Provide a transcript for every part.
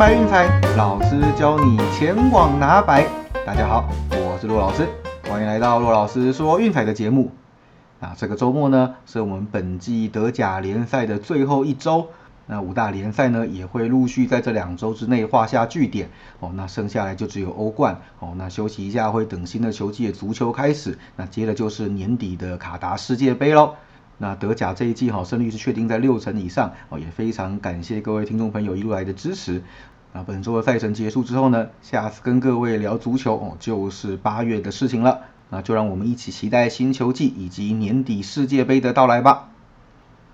白运彩，老师教你前往拿白。大家好，我是骆老师，欢迎来到骆老师说运彩的节目。那这个周末呢，是我们本季德甲联赛的最后一周。那五大联赛呢，也会陆续在这两周之内画下句点。哦，那剩下来就只有欧冠。哦，那休息一下，会等新的球季的足球开始。那接着就是年底的卡达世界杯喽。那德甲这一季哈胜率是确定在六成以上哦，也非常感谢各位听众朋友一路来的支持。那本周的赛程结束之后呢，下次跟各位聊足球哦，就是八月的事情了。那就让我们一起期待新球季以及年底世界杯的到来吧。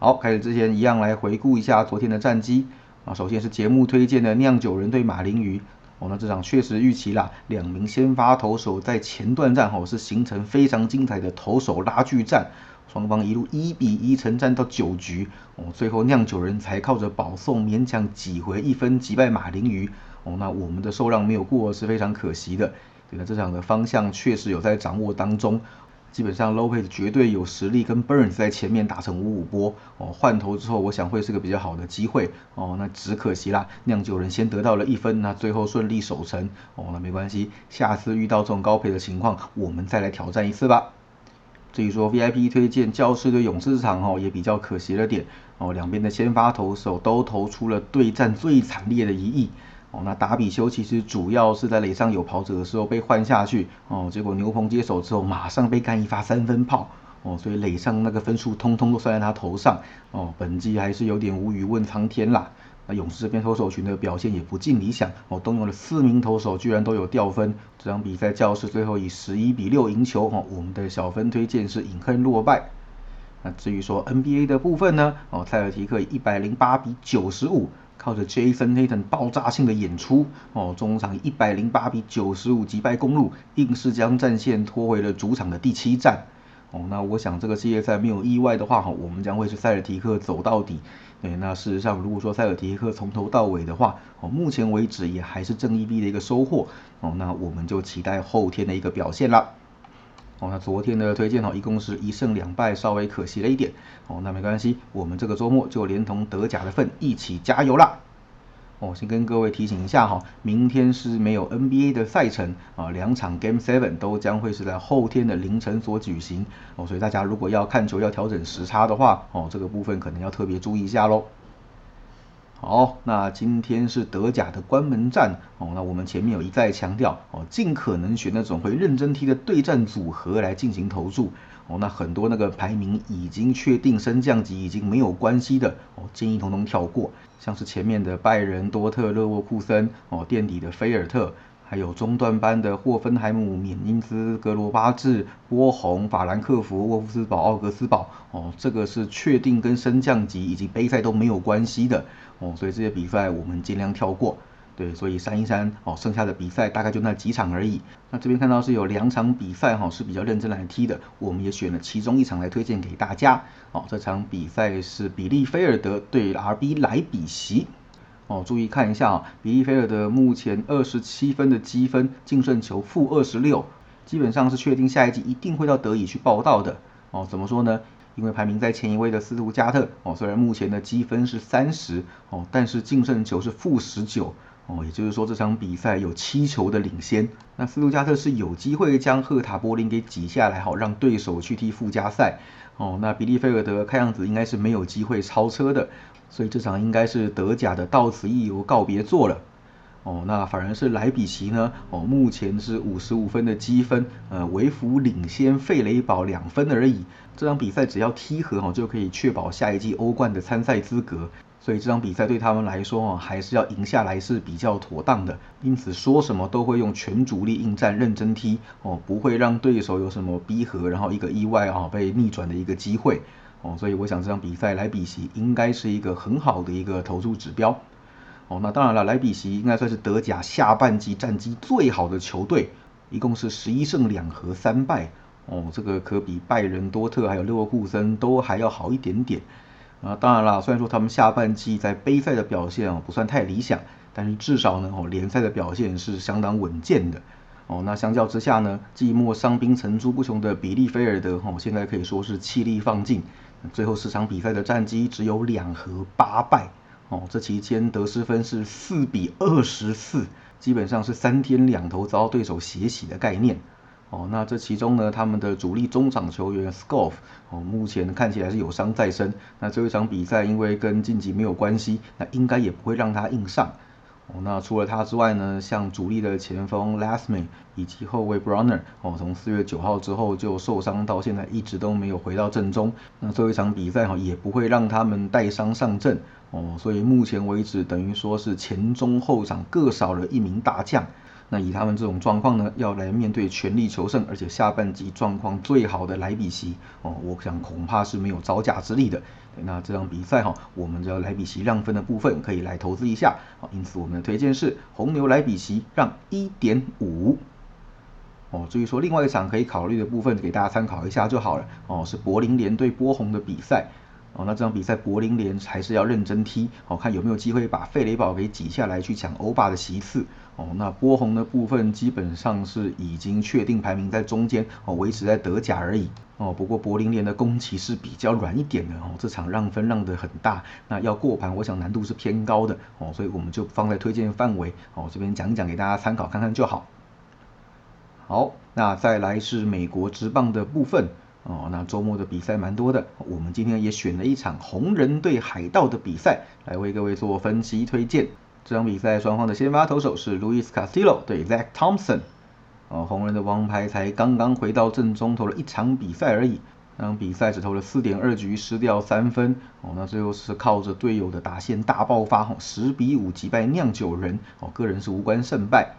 好，开始之前一样来回顾一下昨天的战绩啊。首先是节目推荐的酿酒人对马林鱼哦，那这场确实预期啦，两名先发投手在前段战哦是形成非常精彩的投手拉锯战。双方一路一比一成战到九局，哦，最后酿酒人才靠着保送勉强挤回一分击败马林鱼，哦，那我们的受让没有过是非常可惜的。这个这场的方向确实有在掌握当中，基本上 Lopez 绝对有实力跟 Burns 在前面打成五五波，哦，换头之后我想会是个比较好的机会，哦，那只可惜啦，酿酒人先得到了一分，那最后顺利守成，哦，那没关系，下次遇到这种高赔的情况，我们再来挑战一次吧。至于说 VIP 推荐教室对勇士场哦，也比较可惜了点哦，两边的先发投手都投出了对战最惨烈的一役哦。那达比修其实主要是在垒上有跑者的时候被换下去哦，结果牛棚接手之后马上被干一发三分炮哦，所以垒上那个分数通通都算在他头上哦。本季还是有点无语问苍天啦。那勇士这边投手群的表现也不尽理想哦，动用了四名投手，居然都有掉分。这场比赛教士最后以十一比六赢球哦，我们的小分推荐是隐恨落败。那至于说 NBA 的部分呢，哦，塞尔提克以一百零八比九十五，靠着 Jason Tatum 爆炸性的演出哦，中场一百零八比九十五击败公路，硬是将战线拖回了主场的第七战。哦，那我想这个系列赛没有意外的话哈，我们将会是塞尔提克走到底。对，那事实上，如果说塞尔提克从头到尾的话，哦，目前为止也还是正一 B 的一个收获，哦，那我们就期待后天的一个表现啦。哦，那昨天的推荐哦，一共是一胜两败，稍微可惜了一点，哦，那没关系，我们这个周末就连同德甲的份一起加油啦。哦，先跟各位提醒一下哈，明天是没有 NBA 的赛程啊，两场 Game Seven 都将会是在后天的凌晨所举行哦，所以大家如果要看球要调整时差的话哦，这个部分可能要特别注意一下喽。好，那今天是德甲的关门战哦，那我们前面有一再强调哦，尽可能选那种会认真踢的对战组合来进行投注。哦，那很多那个排名已经确定升降级已经没有关系的哦，建议统统跳过。像是前面的拜仁、多特、勒沃库森哦，垫底的菲尔特，还有中段班的霍芬海姆、缅因兹、格罗巴治、波鸿、法兰克福、沃夫斯堡、奥格斯堡哦，这个是确定跟升降级以及杯赛都没有关系的哦，所以这些比赛我们尽量跳过。对，所以三一三哦，剩下的比赛大概就那几场而已。那这边看到是有两场比赛哈是比较认真来踢的，我们也选了其中一场来推荐给大家。哦，这场比赛是比利菲尔德对 RB 莱比锡。哦，注意看一下啊，比利菲尔德目前二十七分的积分，净胜球负二十六，基本上是确定下一季一定会到德乙去报道的。哦，怎么说呢？因为排名在前一位的斯图加特哦，虽然目前的积分是三十哦，但是净胜球是负十九。哦，也就是说这场比赛有七球的领先，那斯图加特是有机会将赫塔柏林给挤下来，好让对手去踢附加赛。哦，那比利菲尔德看样子应该是没有机会超车的，所以这场应该是德甲的到此一游告别作了。哦，那反而是莱比锡呢，哦，目前是五十五分的积分，呃，微服领先费雷堡两分而已。这场比赛只要踢和哦，就可以确保下一季欧冠的参赛资格。所以这场比赛对他们来说啊，还是要赢下来是比较妥当的。因此说什么都会用全主力应战，认真踢哦，不会让对手有什么逼和，然后一个意外啊被逆转的一个机会哦。所以我想这场比赛莱比锡应该是一个很好的一个投注指标哦。那当然了，莱比锡应该算是德甲下半季战绩最好的球队，一共是十一胜两和三败哦，这个可比拜仁、多特还有勒沃库森都还要好一点点。啊，当然了，虽然说他们下半季在杯赛的表现哦不算太理想，但是至少呢哦联赛的表现是相当稳健的哦。那相较之下呢，季末伤兵层出不穷的比利菲尔德哦，现在可以说是气力放尽，最后十场比赛的战绩只有两和八败哦，这期间得失分是四比二十四，基本上是三天两头遭对手血洗的概念。哦，那这其中呢，他们的主力中场球员 Scoff 哦，目前看起来是有伤在身。那这一场比赛因为跟晋级没有关系，那应该也不会让他硬上。哦，那除了他之外呢，像主力的前锋 Lastman 以及后卫 Brunner 哦，从四月九号之后就受伤到现在一直都没有回到阵中。那这一场比赛哈也不会让他们带伤上阵哦，所以目前为止等于说是前中后场各少了一名大将。那以他们这种状况呢，要来面对全力求胜，而且下半季状况最好的莱比锡哦，我想恐怕是没有招架之力的。那这场比赛哈，我们的莱比锡让分的部分可以来投资一下，好，因此我们的推荐是红牛莱比锡让一点五。哦，至于说另外一场可以考虑的部分，给大家参考一下就好了。哦，是柏林联对波鸿的比赛。哦，那这场比赛柏林联还是要认真踢，哦，看有没有机会把费雷堡给挤下来去抢欧霸的席次。哦，那波鸿的部分基本上是已经确定排名在中间，哦，维持在德甲而已。哦，不过柏林联的攻旗是比较软一点的，哦，这场让分让的很大，那要过盘，我想难度是偏高的，哦，所以我们就放在推荐范围，哦，这边讲一讲给大家参考看看就好。好，那再来是美国职棒的部分，哦，那周末的比赛蛮多的，我们今天也选了一场红人对海盗的比赛来为各位做分析推荐。这场比赛双方的先发投手是 Luis Castillo 对 Zach Thompson，哦，红人的王牌才刚刚回到正中投了一场比赛而已，那比赛只投了四点二局失掉三分，哦，那最后是靠着队友的打线大爆发，哦，十比五击败酿酒人，哦，个人是无关胜败。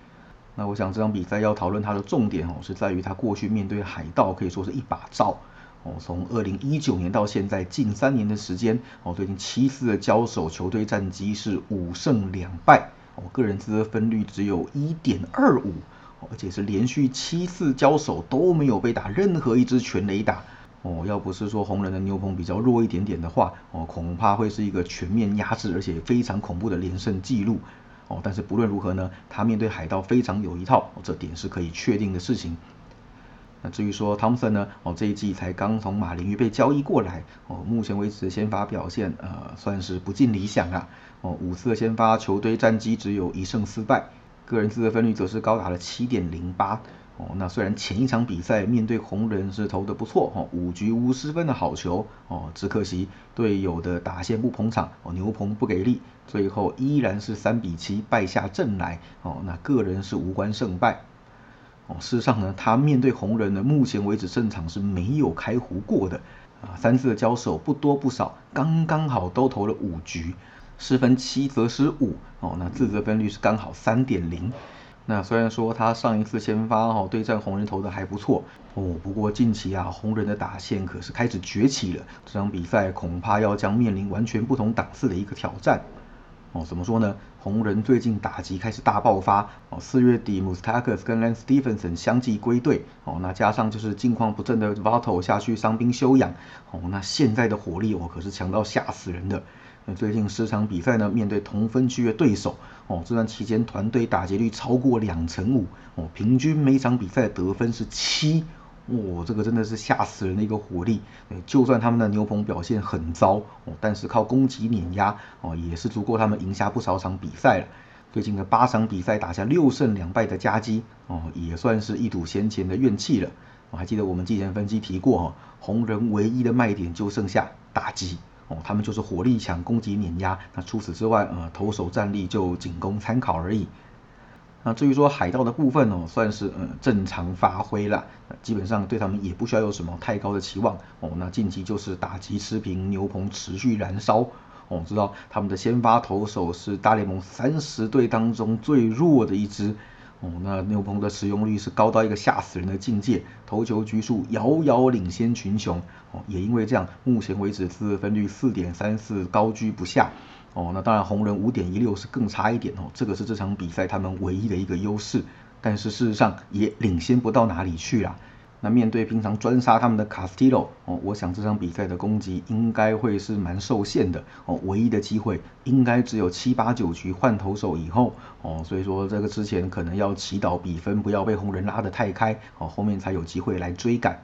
那我想这场比赛要讨论它的重点，哦，是在于他过去面对海盗可以说是一把照。哦，从二零一九年到现在近三年的时间，哦，最近七次的交手，球队战绩是五胜两败，哦，个人得分率只有一点二五，而且是连续七次交手都没有被打任何一支全垒打，哦，要不是说红人的牛棚比较弱一点点的话，哦，恐怕会是一个全面压制而且非常恐怖的连胜记录，哦，但是不论如何呢，他面对海盗非常有一套，这点是可以确定的事情。那至于说汤森呢？哦，这一季才刚从马林鱼被交易过来，哦，目前为止的先发表现，呃，算是不尽理想啊。哦，五次的先发球队战绩只有一胜四败，个人自得分率则是高达了七点零八。哦，那虽然前一场比赛面对红人是投的不错，哦，五局无失分的好球，哦，只可惜队友的打线不捧场，哦，牛棚不给力，最后依然是三比七败下阵来。哦，那个人是无关胜败。哦，事实上呢，他面对红人呢，目前为止正场是没有开胡过的啊。三次的交手不多不少，刚刚好都投了五局，失分七则失五哦。那自责分率是刚好三点零。那虽然说他上一次先发哦对战红人投的还不错哦，不过近期啊红人的打线可是开始崛起了，这场比赛恐怕要将面临完全不同档次的一个挑战。哦，怎么说呢？红人最近打击开始大爆发。哦，四月底 m u s t a k a s 跟 Lance Stephenson 相继归队。哦，那加上就是近况不正的 Vato 下去伤兵休养。哦，那现在的火力哦可是强到吓死人的。那最近十场比赛呢，面对同分区的对手，哦，这段期间团队打击率超过两成五。哦，平均每场比赛得分是七。哇，这个真的是吓死人的一个火力！就算他们的牛棚表现很糟哦，但是靠攻击碾压哦，也是足够他们赢下不少场比赛了。最近的八场比赛打下六胜两败的佳绩哦，也算是一吐先前的怨气了。我还记得我们之前分析提过哈，红人唯一的卖点就剩下打击哦，他们就是火力强、攻击碾压。那除此之外，呃，投手战力就仅供参考而已。那至于说海盗的部分哦，算是嗯正常发挥了，基本上对他们也不需要有什么太高的期望哦。那近期就是打击持平，牛棚持续燃烧哦。知道他们的先发投手是大联盟三十队当中最弱的一支哦。那牛棚的使用率是高到一个吓死人的境界，投球局数遥遥领先群雄哦。也因为这样，目前为止自分率四点三四高居不下。哦，那当然红人五点一六是更差一点哦，这个是这场比赛他们唯一的一个优势，但是事实上也领先不到哪里去啦。那面对平常专杀他们的卡斯蒂罗哦，我想这场比赛的攻击应该会是蛮受限的哦，唯一的机会应该只有七八九局换投手以后哦，所以说这个之前可能要祈祷比分不要被红人拉得太开哦，后面才有机会来追赶。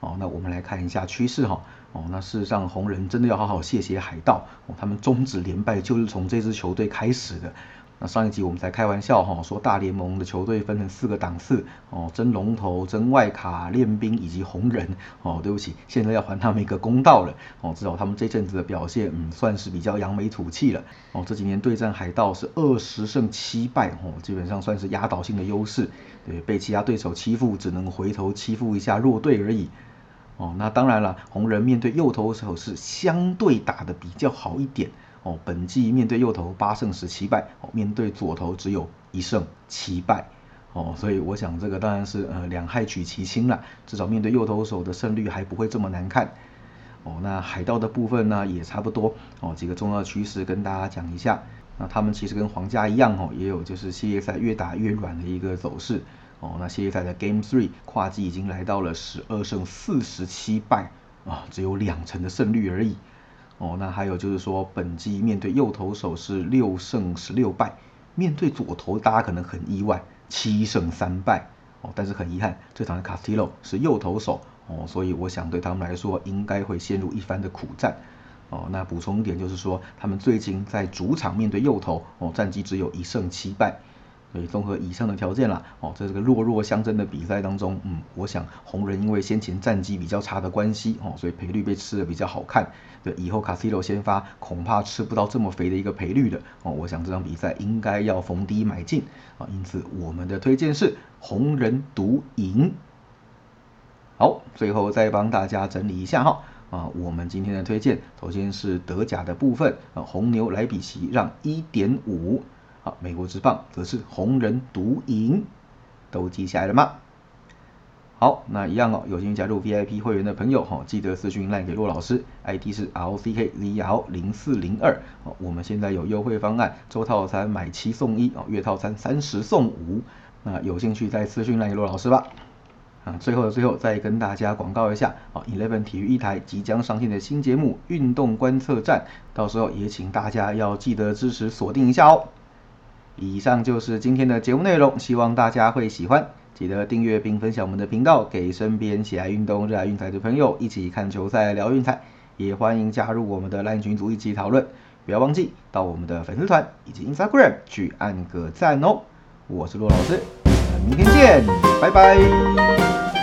哦，那我们来看一下趋势哈。哦，那事实上红人真的要好好谢谢海盗哦，他们终止连败就是从这支球队开始的。那上一集我们才开玩笑哈，说大联盟的球队分成四个档次哦，争龙头、争外卡、练兵以及红人哦。对不起，现在要还他们一个公道了哦。至少他们这阵子的表现，嗯，算是比较扬眉吐气了哦。这几年对战海盗是二十胜七败哦，基本上算是压倒性的优势。对，被其他对手欺负，只能回头欺负一下弱队而已哦。那当然了，红人面对右投手是相对打的比较好一点。哦，本季面对右投八胜十七败，哦，面对左投只有一胜七败，哦，所以我想这个当然是呃两害取其轻了，至少面对右投手的胜率还不会这么难看，哦，那海盗的部分呢也差不多，哦，几个重要趋势跟大家讲一下，那他们其实跟皇家一样，哦，也有就是系列赛越打越软的一个走势，哦，那系列赛的 Game Three 跨季已经来到了十二胜四十七败，啊，只有两成的胜率而已。哦，那还有就是说，本季面对右投手是六胜十六败，面对左投大家可能很意外，七胜三败。哦，但是很遗憾，这场的 Castillo 是右投手，哦，所以我想对他们来说应该会陷入一番的苦战。哦，那补充一点就是说，他们最近在主场面对右投，哦，战绩只有一胜七败。所以综合以上的条件啦，哦，在这个弱弱相争的比赛当中，嗯，我想红人因为先前战绩比较差的关系，哦，所以赔率被吃的比较好看。对，以后卡西罗先发恐怕吃不到这么肥的一个赔率的，哦，我想这场比赛应该要逢低买进啊。因此我们的推荐是红人独赢。好，最后再帮大家整理一下哈，啊，我们今天的推荐首先是德甲的部分，啊，红牛莱比锡让一点五。美国之棒则是红人独赢，都记下来了吗？好，那一样哦，有兴趣加入 VIP 会员的朋友哈，记得私讯赖给骆老师，ID 是 LCKZL 零四零二。哦，我们现在有优惠方案，周套餐买七送一哦，月套餐三十送五。那有兴趣再私讯赖给骆老师吧。啊，最后的最后再跟大家广告一下哦，Eleven 体育一台即将上线的新节目《运动观测站》，到时候也请大家要记得支持锁定一下哦。以上就是今天的节目内容，希望大家会喜欢。记得订阅并分享我们的频道，给身边喜爱运动、热爱运彩的朋友一起看球赛、聊运彩。也欢迎加入我们的 LINE 群组一起讨论。不要忘记到我们的粉丝团以及 Instagram 去按个赞哦。我是骆老师，我们明天见，拜拜。